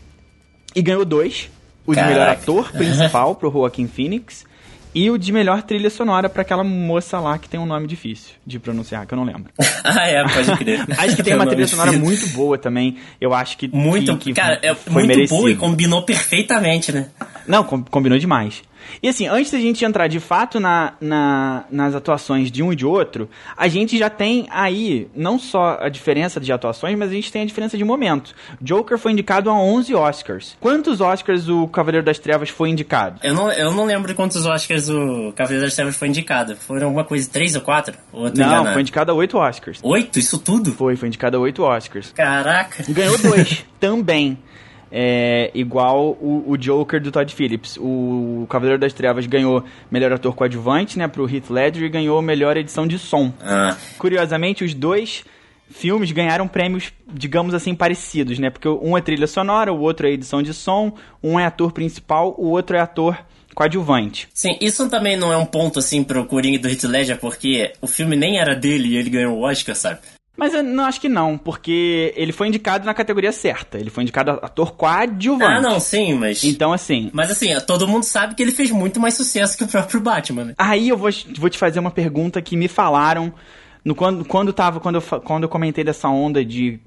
e ganhou dois. O de melhor ator principal pro Joaquin Phoenix e o de melhor trilha sonora pra aquela moça lá que tem um nome difícil de pronunciar, que eu não lembro. ah, é, pode crer. Acho que tem É uma trilha sonora muito boa também. Eu acho que Muito, que, que cara, é foi muito merecido. boa e combinou perfeitamente, né? Não, com- combinou demais. E assim, antes da gente entrar de fato na, na- nas atuações de um e de outro, a gente já tem aí não só a diferença de atuações, mas a gente tem a diferença de momento. Joker foi indicado a 11 Oscars. Quantos Oscars o Cavaleiro das Trevas foi indicado? Eu não, eu não lembro quantos Oscars o Cavaleiro das Trevas foi indicado. Foram alguma coisa, três ou quatro? Ou Não, enganado? foi indicado a 8 Oscars. Oito? Isso tudo? Foi, foi indicado a 8 Oscars. Caraca. E ganhou dois também. É, igual o, o Joker do Todd Phillips. O Cavaleiro das Trevas ganhou melhor ator coadjuvante, né, pro Heath Ledger e ganhou melhor edição de som. Ah, Curiosamente, os dois filmes ganharam prêmios, digamos assim, parecidos, né? Porque um é trilha sonora, o outro é edição de som, um é ator principal, o outro é ator coadjuvante. sim, isso também não é um ponto, assim, pro Coringa do Heath Ledger, porque o filme nem era dele e ele ganhou o Oscar, sabe? Mas eu não acho que não, porque ele foi indicado na categoria certa. Ele foi indicado a ator coadjuvante. Ah, não, sim, mas... Então, assim, Mas assim, todo mundo sabe que ele fez muito mais sucesso que o próprio Batman, né? Aí eu vou, vou te fazer uma pergunta que me falaram no, quando, quando, tava, quando, eu, quando eu comentei dessa onda de,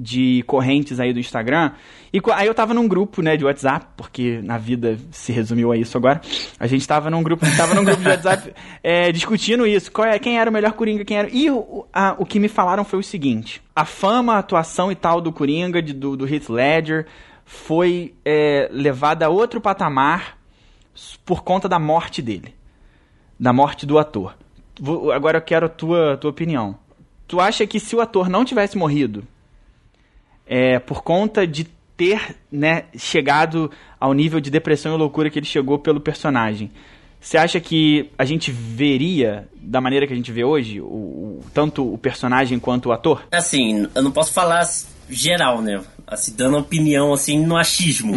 de correntes aí do Instagram. E aí eu tava num grupo, né, de WhatsApp, porque na vida se resumiu a isso agora. A gente tava num grupo, tava num grupo de WhatsApp é, discutindo isso. Qual é, quem era o melhor Coringa, quem era. E o, a- o que me falaram foi o seguinte: a fama, a atuação e tal do Coringa, de- do, do Heath Ledger, foi é, levada a outro patamar por conta da morte dele da morte do ator. Vou- Agora eu quero a tua, tua opinião. Tu acha que se o ator não tivesse morrido, é, por conta de ter né, chegado ao nível de depressão e loucura que ele chegou pelo personagem, você acha que a gente veria da maneira que a gente vê hoje, o, o- tanto o personagem quanto o ator? Assim, eu não posso falar geral, né? Assim, dando opinião, assim, no achismo.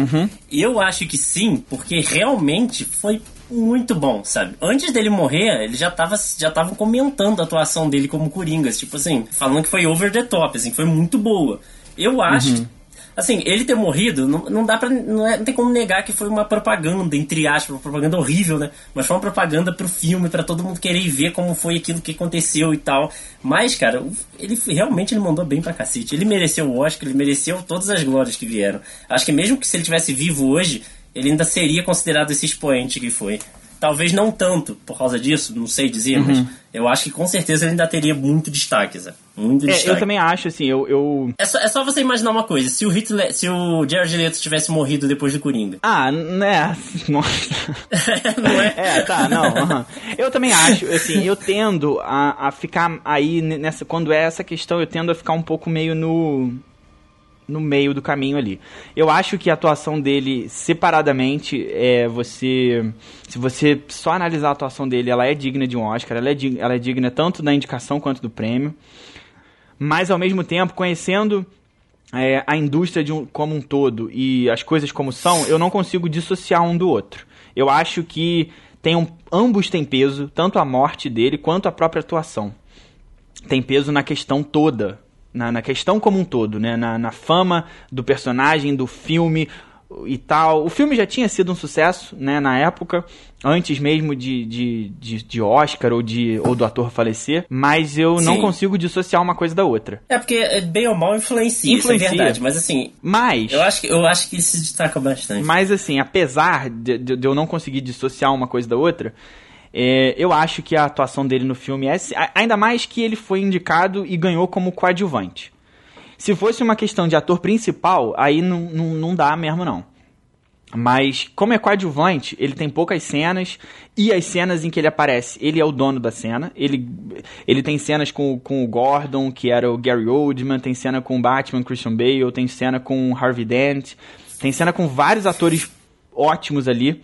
Eu acho que sim, porque realmente foi muito bom, sabe? Antes dele morrer, ele já tava já estavam comentando a atuação dele como Coringa, tipo assim, falando que foi over the top, assim, foi muito boa. Eu acho Assim, ele ter morrido, não, não dá pra. Não, é- não tem como negar que foi uma propaganda, entre aspas, uma propaganda horrível, né? Mas foi uma propaganda pro filme, pra todo mundo querer ver como foi aquilo que aconteceu e tal. Mas, cara, ele realmente ele mandou bem pra cacete. Ele mereceu o Oscar, ele mereceu todas as glórias que vieram. Acho que mesmo que se ele tivesse vivo hoje, ele ainda seria considerado esse expoente que foi. Talvez não tanto por causa disso, não sei dizer, uhum. mas eu acho que com certeza ele ainda teria muito destaque, Zé. Muito é, destaque. Eu também acho, assim, eu. eu... É, só, é só você imaginar uma coisa: se o, Hitler, se o Jared Leto tivesse morrido depois do Coringa. Ah, né? Nossa. não é? É, tá, não. Uhum. Eu também acho, assim, eu tendo a, a ficar aí nessa. Quando é essa questão, eu tendo a ficar um pouco meio no no meio do caminho ali. Eu acho que a atuação dele separadamente é você se você só analisar a atuação dele, ela é digna de um Oscar, ela é, digna, ela é digna tanto da indicação quanto do prêmio. Mas ao mesmo tempo, conhecendo é, a indústria um, como um todo e as coisas como são, eu não consigo dissociar um do outro. Eu acho que tem um, ambos têm peso, tanto a morte dele quanto a própria atuação. Tem peso na questão toda na, na questão como um todo, né? Na, na fama do personagem, do filme e tal. O filme já tinha sido um sucesso, né, na época, antes mesmo de, de, de, de Oscar ou, de, ou do ator falecer, mas eu Sim. não consigo dissociar uma coisa da outra. É porque é, bem ou mal influencia, influencia. isso é verdade, mas assim... Mas... Eu acho, que, eu acho que se destaca bastante. Mas assim, apesar de, de, de eu não conseguir dissociar uma coisa da outra, é, eu acho que a atuação dele no filme é. Ainda mais que ele foi indicado e ganhou como coadjuvante. Se fosse uma questão de ator principal, aí não, não, não dá mesmo, não. Mas, como é coadjuvante, ele tem poucas cenas, e as cenas em que ele aparece, ele é o dono da cena. Ele, ele tem cenas com, com o Gordon, que era o Gary Oldman, tem cena com o Batman, Christian Bale, tem cena com o Harvey Dent, tem cena com vários atores ótimos ali.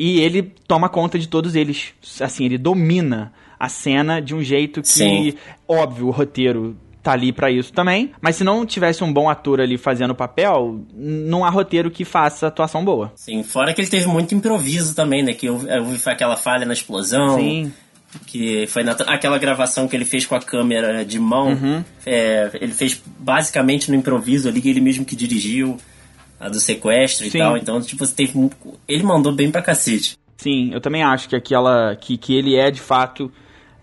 E ele toma conta de todos eles. Assim, ele domina a cena de um jeito que, Sim. óbvio, o roteiro tá ali para isso também. Mas se não tivesse um bom ator ali fazendo o papel, não há roteiro que faça atuação boa. Sim, fora que ele teve muito improviso também, né? Que houve, aquela falha na explosão. Sim. Que foi na, aquela gravação que ele fez com a câmera de mão. Uhum. É, ele fez basicamente no improviso ali, ele mesmo que dirigiu a do sequestro Sim. e tal. Então, tipo, você teve. Ele mandou bem pra cacete. Sim, eu também acho que aquela. que, que ele é de fato.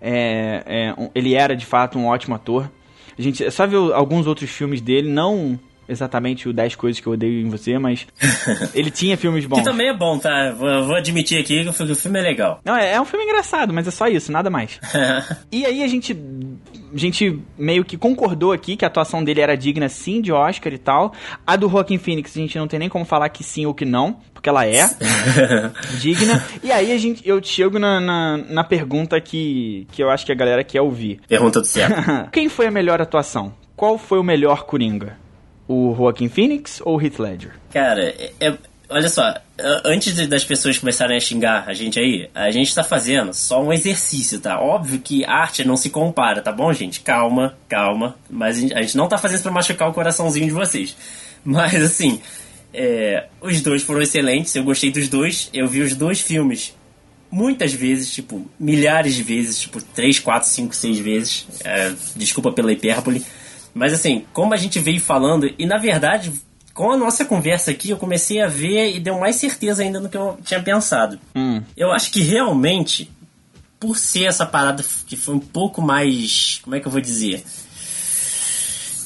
É, é, um, ele era de fato um ótimo ator. A gente é só viu alguns outros filmes dele, não exatamente o 10 coisas que eu odeio em você, mas ele tinha filmes bons. Que também é bom, tá? Vou, vou admitir aqui que o filme é legal. Não, é, é um filme engraçado, mas é só isso, nada mais. e aí a gente a gente meio que concordou aqui que a atuação dele era digna sim de Oscar e tal. A do Joaquin Phoenix a gente não tem nem como falar que sim ou que não, porque ela é digna. E aí a gente, eu chego na, na, na, pergunta que, que eu acho que a galera quer ouvir. Pergunta do certo. Quem foi a melhor atuação? Qual foi o melhor Coringa? O Joaquin Phoenix ou o Heath Ledger? Cara, é, é olha só, antes das pessoas começarem a xingar a gente aí, a gente tá fazendo só um exercício, tá? Óbvio que arte não se compara, tá bom, gente? Calma, calma. Mas a gente não tá fazendo pra machucar o coraçãozinho de vocês. Mas assim, é, os dois foram excelentes, eu gostei dos dois. Eu vi os dois filmes muitas vezes, tipo, milhares de vezes, tipo, 3, 4, 5, 6 vezes. É, desculpa pela hipérbole. Mas assim, como a gente veio falando, e na verdade com a nossa conversa aqui, eu comecei a ver e deu mais certeza ainda no que eu tinha pensado. Hum. Eu acho que realmente, por ser essa parada que foi um pouco mais. Como é que eu vou dizer?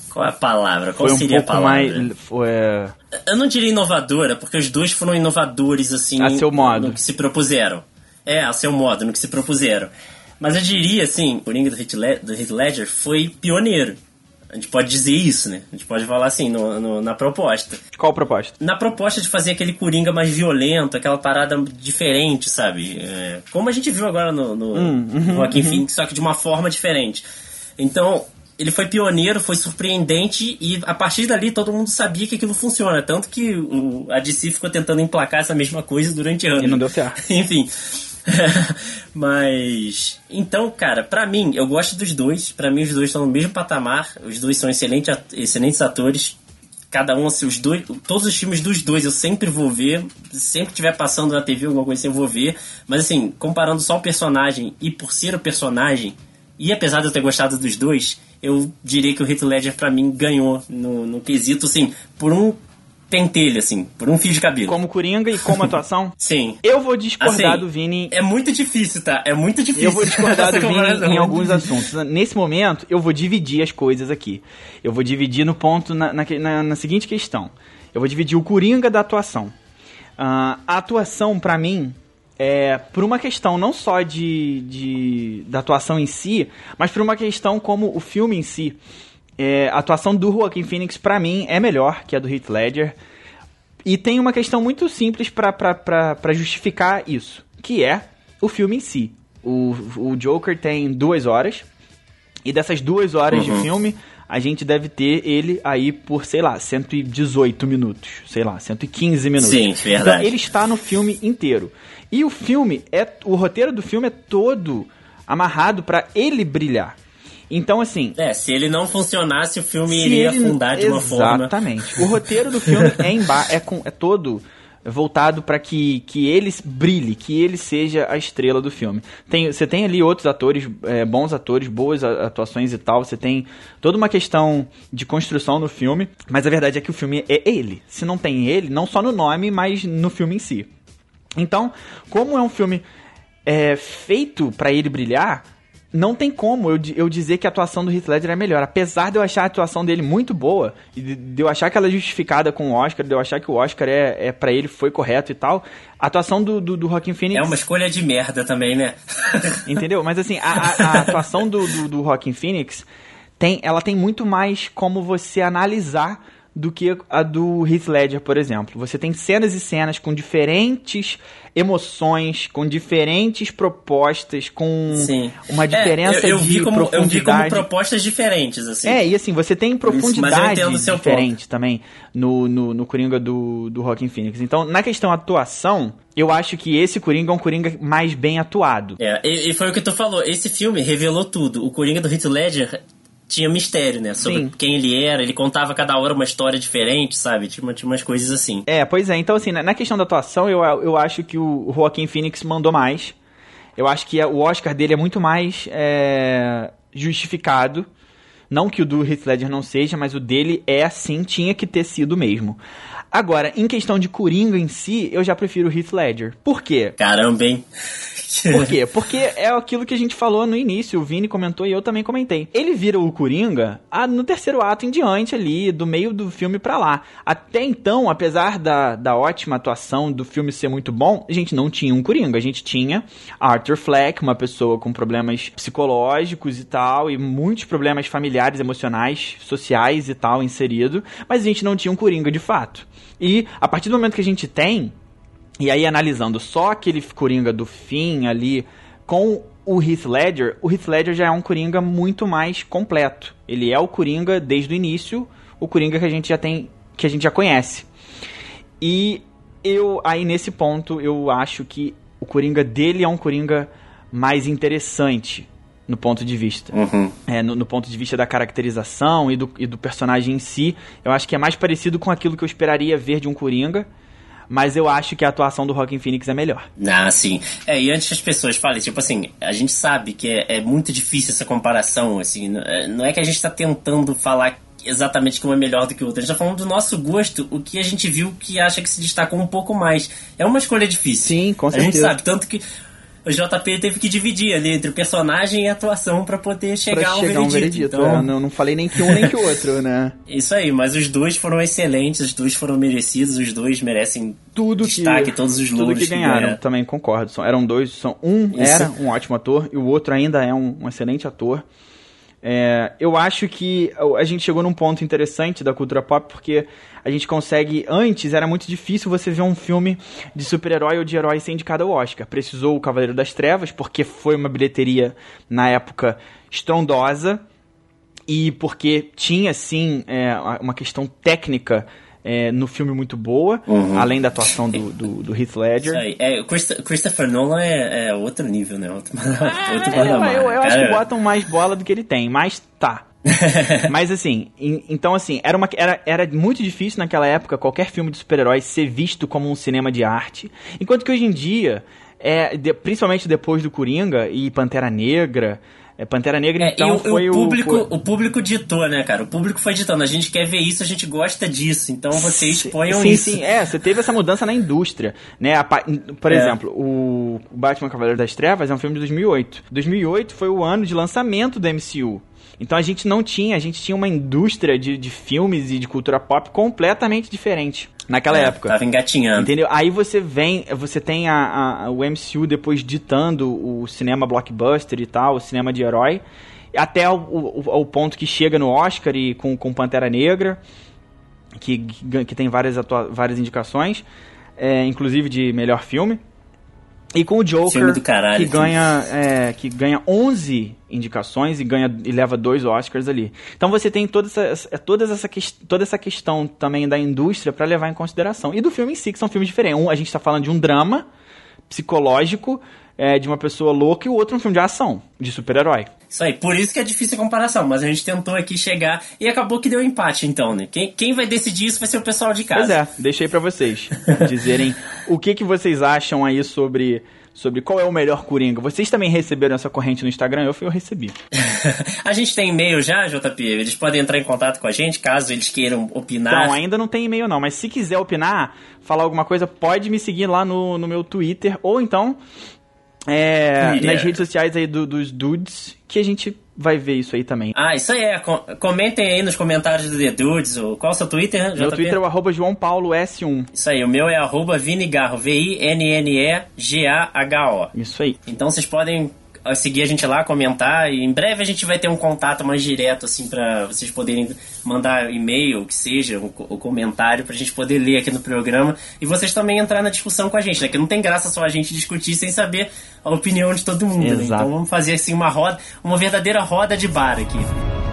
Qual é a palavra? Qual foi seria um a palavra? Mais, foi... É, eu não diria inovadora, porque os dois foram inovadores, assim. A seu modo. No que se propuseram. É, a seu modo, no que se propuseram. Mas eu diria, assim, o Coringa do Heath Ledger foi pioneiro. A gente pode dizer isso, né? A gente pode falar assim, no, no, na proposta. Qual proposta? Na proposta de fazer aquele Coringa mais violento, aquela parada diferente, sabe? É, como a gente viu agora no, no, hum, uhum, no Joaquim uhum. Phoenix, só que de uma forma diferente. Então, ele foi pioneiro, foi surpreendente e a partir dali todo mundo sabia que aquilo funciona. Tanto que o, a DC ficou tentando emplacar essa mesma coisa durante anos. E não deu certo. Enfim. Mas. Então, cara, para mim, eu gosto dos dois. para mim, os dois estão no mesmo patamar. Os dois são excelentes, excelentes atores. Cada um, assim, os dois. Todos os filmes dos dois eu sempre vou ver. Sempre tiver passando na TV alguma coisa assim, eu vou ver. Mas assim, comparando só o personagem e por ser o personagem, e apesar de eu ter gostado dos dois, eu diria que o Heath Ledger para mim ganhou no, no quesito, assim, por um pentelho, assim, por um fio de cabelo. Como Coringa e como atuação? Sim. Eu vou discordar assim, do Vini. É muito difícil, tá? É muito difícil. Eu vou discordar do Vini em alguns assuntos. Nesse momento, eu vou dividir as coisas aqui. Eu vou dividir no ponto, na, na, na, na seguinte questão. Eu vou dividir o Coringa da atuação. Uh, a atuação, para mim, é, por uma questão não só de, de, da atuação em si, mas por uma questão como o filme em si. É, a atuação do Joaquin Phoenix, para mim, é melhor que a do Heath Ledger. E tem uma questão muito simples para justificar isso, que é o filme em si. O, o Joker tem duas horas, e dessas duas horas uhum. de filme, a gente deve ter ele aí por, sei lá, 118 minutos, sei lá, 115 minutos. Sim, verdade. Então ele está no filme inteiro. E o filme é o roteiro do filme é todo amarrado para ele brilhar. Então, assim. É, se ele não funcionasse, o filme iria ele... afundar de uma forma. Exatamente. O roteiro do filme é, emba... é, com... é todo voltado para que, que ele brilhe, que ele seja a estrela do filme. Tem, você tem ali outros atores, é, bons atores, boas atuações e tal. Você tem toda uma questão de construção no filme, mas a verdade é que o filme é ele. Se não tem ele, não só no nome, mas no filme em si. Então, como é um filme é, feito para ele brilhar, não tem como eu, eu dizer que a atuação do Heath Ledger é melhor. Apesar de eu achar a atuação dele muito boa, e de, de eu achar que ela é justificada com o Oscar, de eu achar que o Oscar é, é para ele foi correto e tal, a atuação do, do, do Phoenix... É uma escolha de merda também, né? entendeu? Mas assim, a, a, a atuação do, do, do Phoenix, tem, ela tem muito mais como você analisar do que a do Heath Ledger, por exemplo. Você tem cenas e cenas com diferentes emoções, com diferentes propostas, com Sim. uma diferença é, eu, eu de vi como, profundidade. Eu vi como propostas diferentes, assim. É, e assim, você tem profundidade diferente também no, no, no Coringa do, do Rockin' Phoenix. Então, na questão atuação, eu acho que esse Coringa é um Coringa mais bem atuado. É, e, e foi o que tu falou. Esse filme revelou tudo. O Coringa do Heath Ledger tinha mistério, né? Sobre Sim. quem ele era. Ele contava cada hora uma história diferente, sabe? Tinha, tinha umas coisas assim. É, pois é. Então, assim, na questão da atuação, eu, eu acho que o Joaquim Phoenix mandou mais. Eu acho que o Oscar dele é muito mais é, justificado. Não que o do Heath Ledger não seja, mas o dele é assim, tinha que ter sido mesmo. Agora, em questão de Coringa em si, eu já prefiro o Heath Ledger. Por quê? Caramba, hein? Por quê? Porque é aquilo que a gente falou no início, o Vini comentou e eu também comentei. Ele vira o Coringa no terceiro ato em diante ali, do meio do filme pra lá. Até então, apesar da, da ótima atuação do filme ser muito bom, a gente não tinha um Coringa. A gente tinha Arthur Fleck, uma pessoa com problemas psicológicos e tal, e muitos problemas familiares, emocionais, sociais e tal inserido, mas a gente não tinha um Coringa de fato. E a partir do momento que a gente tem, e aí, analisando só aquele Coringa do fim ali com o Heath Ledger, o Heath Ledger já é um Coringa muito mais completo. Ele é o Coringa desde o início, o Coringa que a gente já tem, que a gente já conhece. E eu aí nesse ponto eu acho que o Coringa dele é um Coringa mais interessante no ponto de vista. Uhum. É, no, no, ponto de vista da caracterização e do, e do personagem em si, eu acho que é mais parecido com aquilo que eu esperaria ver de um Coringa mas eu acho que a atuação do Rockin' Phoenix é melhor. Ah, sim. É, e antes que as pessoas falem, tipo assim, a gente sabe que é, é muito difícil essa comparação, assim, não é que a gente tá tentando falar exatamente que um é melhor do que o outro. A gente tá falando do nosso gosto, o que a gente viu que acha que se destacou um pouco mais. É uma escolha difícil. Sim, com certeza. A gente sabe, tanto que o JP teve que dividir ali entre o personagem e a atuação para poder chegar, pra ao chegar veredito. Um veredito então, é, não, não falei nem que um nem que o outro, né? Isso aí, mas os dois foram excelentes, os dois foram merecidos, os dois merecem tudo destaque, que, todos os louros que ganharam. Que também concordo. São, eram dois, são um Isso. era um ótimo ator e o outro ainda é um, um excelente ator. É, eu acho que a gente chegou num ponto interessante da cultura pop porque a gente consegue. Antes era muito difícil você ver um filme de super-herói ou de herói sem indicado ao Oscar. Precisou o Cavaleiro das Trevas, porque foi uma bilheteria na época estrondosa e porque tinha, sim, é, uma questão técnica. É, no filme muito boa, uhum. além da atuação do, do, do Heath Ledger. É, Christopher Nolan é, é, outro nível, né? Outro, ah, outro eu, eu, eu acho que botam mais bola do que ele tem, mas tá. Mas assim, in, então assim, era, uma, era, era muito difícil naquela época qualquer filme de super-heróis ser visto como um cinema de arte. Enquanto que hoje em dia, é, de, principalmente depois do Coringa e Pantera Negra, é, Pantera Negra, é, então, o, foi o público, o... o público ditou, né, cara? O público foi ditando. A gente quer ver isso, a gente gosta disso. Então vocês ponham sim, isso. Sim, sim. É, você teve essa mudança na indústria, né? A, por é. exemplo, o Batman Cavaleiro das Trevas é um filme de 2008. 2008 foi o ano de lançamento do MCU. Então a gente não tinha, a gente tinha uma indústria de, de filmes e de cultura pop completamente diferente. Naquela É, época. Tava engatinhando. Entendeu? Aí você vem, você tem a, a- o MCU depois ditando o cinema blockbuster e tal, o cinema de herói, até o, o- o ponto que chega no Oscar e com, com Pantera Negra, que, que, tem várias, várias indicações, é, inclusive de melhor filme. E com o Joker, caralho, que ganha, é, que ganha 11 indicações e ganha e leva dois Oscars ali. Então você tem toda essa, é, todas essa, toda essa questão também da indústria para levar em consideração. E do filme em si, que são filmes diferentes. Um, a gente está falando de um drama psicológico é, de uma pessoa louca e o outro um filme de ação, de super-herói. Isso aí, por isso que é difícil a comparação, mas a gente tentou aqui chegar e acabou que deu empate então, né? Quem, quem vai decidir isso vai ser o pessoal de casa. Pois é, deixei pra vocês dizerem o que, que vocês acham aí sobre, sobre qual é o melhor Coringa. Vocês também receberam essa corrente no Instagram? Eu, eu recebi. a gente tem e-mail já, JP? Eles podem entrar em contato com a gente caso eles queiram opinar. Então, ainda não tem e-mail não, mas se quiser opinar, falar alguma coisa, pode me seguir lá no, no meu Twitter ou então é, nas redes sociais aí do- dos dudes, que a gente vai ver isso aí também. Ah, isso aí é. Com- comentem aí nos comentários do The Dudes. Ou, qual é o seu Twitter, JP? Meu Twitter é o arroba João Paulo S1. Isso aí, o meu é arroba Vinigarro, V-I-N-N-E-G-A-H-O. Isso aí. Então vocês podem seguir a gente lá, comentar e em breve a gente vai ter um contato mais direto assim pra vocês poderem mandar e-mail, o que seja, o, o comentário pra gente poder ler aqui no programa e vocês também entrar na discussão com a gente, né? Que não tem graça só a gente discutir sem saber a opinião de todo mundo, né? Então vamos fazer assim uma roda, uma verdadeira roda de bar aqui.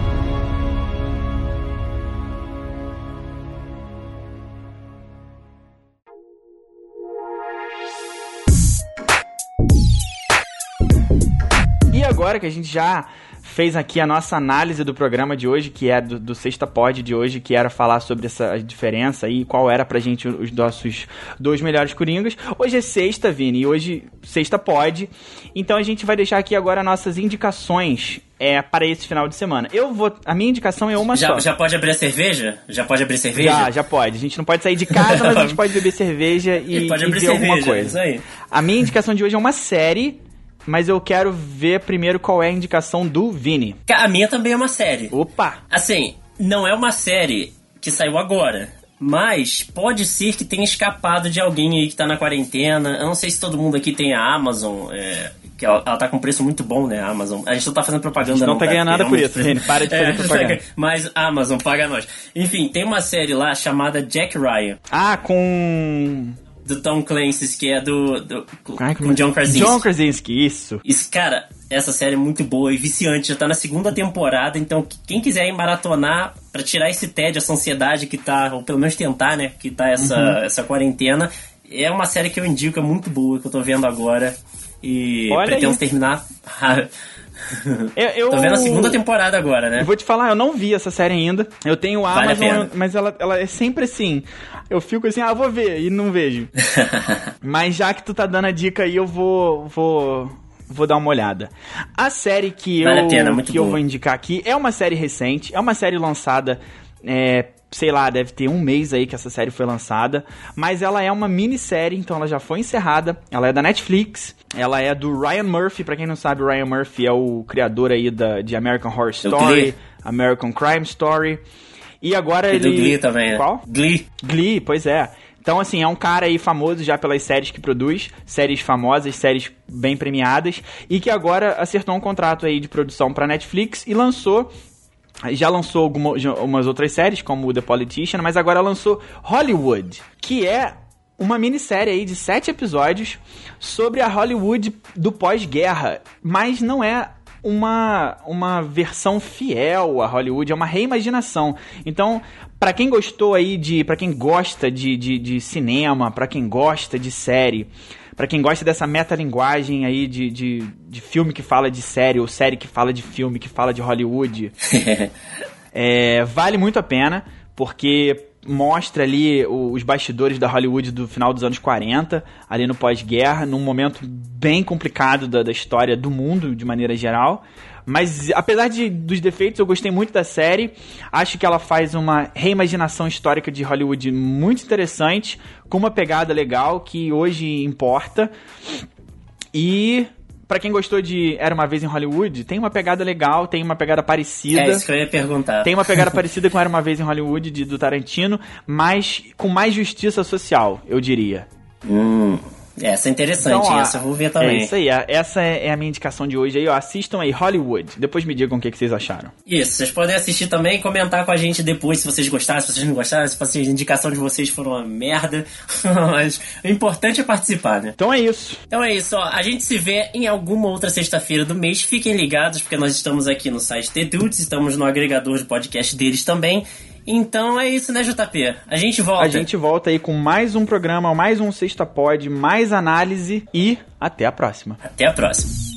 E agora que a gente já fez aqui a nossa análise do programa de hoje, que é do, do Sexta Pod de hoje, que era falar sobre essa diferença e qual era pra gente os nossos dois melhores coringas. Hoje é sexta, Vini, e hoje Sexta Pod. Então a gente vai deixar aqui agora nossas indicações é, para esse final de semana. Eu vou. A minha indicação é uma Já, só. já pode abrir a cerveja? Já pode abrir cerveja? Já, já pode. A gente não pode sair de casa, mas a gente pode beber cerveja e, E pode e abrir ver cerveja, alguma coisa. isso aí. A minha indicação de hoje é uma série, mas eu quero ver primeiro qual é a indicação do Vini. A minha também é uma série. Opa! Assim, não é uma série que saiu agora. Mas pode ser que tenha escapado de alguém aí que tá na quarentena. Eu não sei se todo mundo aqui tem a Amazon. é, que ela, ela tá com um preço muito bom, né? A Amazon. A gente não tá fazendo propaganda, A gente não tá ganhando nada por isso, Vini. Para de fazer propaganda. Mas Amazon paga nós. Enfim, tem uma série lá chamada Jack Ryan, Ah, com. Do Tom Clancy, que é do. do Ai, com John Krasinski. John Krasinski, isso. Isso, cara, essa série é muito boa e viciante. Já tá na segunda temporada, então quem quiser ir maratonar pra tirar esse tédio, essa ansiedade que tá, ou pelo menos tentar, né, que tá essa, Uhum. essa quarentena, é uma série que eu indico, é muito boa, que eu tô vendo agora. E Olha pretendo terminar. Eu, eu- tô vendo a segunda temporada agora, né? Eu vou te falar, eu não vi essa série ainda. Eu tenho a Vale a Amazon, mas ela, ela é sempre assim. Eu fico assim, ah, vou ver, e não vejo. mas já que tu tá dando a dica aí, eu vou. vou. Vou dar uma olhada. A série que, Vale eu, pena, que eu vou indicar aqui é uma série recente, é uma série lançada, é, sei lá, deve ter um mês aí que essa série foi lançada, mas ela é uma minissérie, então ela já foi encerrada, ela é da Netflix, ela é do Ryan Murphy, pra quem não sabe, o Ryan Murphy é o criador aí da, de American Horror Story. American Crime Story. E agora E ele. do Glee também, né? Qual? Glee. Glee, pois é. Então, assim, é um cara aí famoso já pelas séries que produz, séries famosas, séries bem premiadas, e que agora acertou um contrato aí de produção pra Netflix e lançou. Já lançou algumas umas outras séries, como The Politician, mas agora lançou Hollywood, que é uma minissérie aí de sete episódios sobre a Hollywood do pós-guerra, mas não é uma, uma versão fiel a Hollywood, é uma reimaginação. Então, pra quem gostou aí de. para quem gosta de, de, de cinema, pra quem gosta de série, pra quem gosta dessa metalinguagem aí de, de, de filme que fala de série, ou série que fala de filme, que fala de Hollywood, é, vale muito a pena, porque mostra ali os bastidores da Hollywood do final dos anos 40, ali no pós-guerra, num momento bem complicado da, da história do mundo, de maneira geral. Mas, apesar de, dos defeitos, eu gostei muito da série. Acho que ela faz uma reimaginação histórica de Hollywood muito interessante, com uma pegada legal que hoje importa. E Pra quem gostou de Era Uma Vez em Hollywood, tem uma pegada legal, tem uma pegada parecida. É isso que eu ia perguntar. Tem uma pegada parecida com Era Uma Vez em Hollywood, de, do Tarantino, mas com mais justiça social, eu diria. Hum, essa é interessante, Então, ó, essa eu vou ver também. É isso aí, a- essa é é a minha indicação de hoje aí, ó. Assistam aí Hollywood. Depois me digam o que, que vocês acharam. Isso, vocês podem assistir também e comentar com a gente depois se vocês gostaram, se vocês não gostaram, se a indicação de vocês foram uma merda. Mas o importante é participar, né? Então é isso. Então é isso, ó. A gente se vê em alguma outra sexta-feira do mês. Fiquem ligados, porque nós estamos aqui no site The Dudes, estamos no agregador de podcast deles também. Então é isso, né, JP? A gente volta. A gente volta aí com mais um programa, mais um Sexta Pod, mais análise e até a próxima. Até a próxima.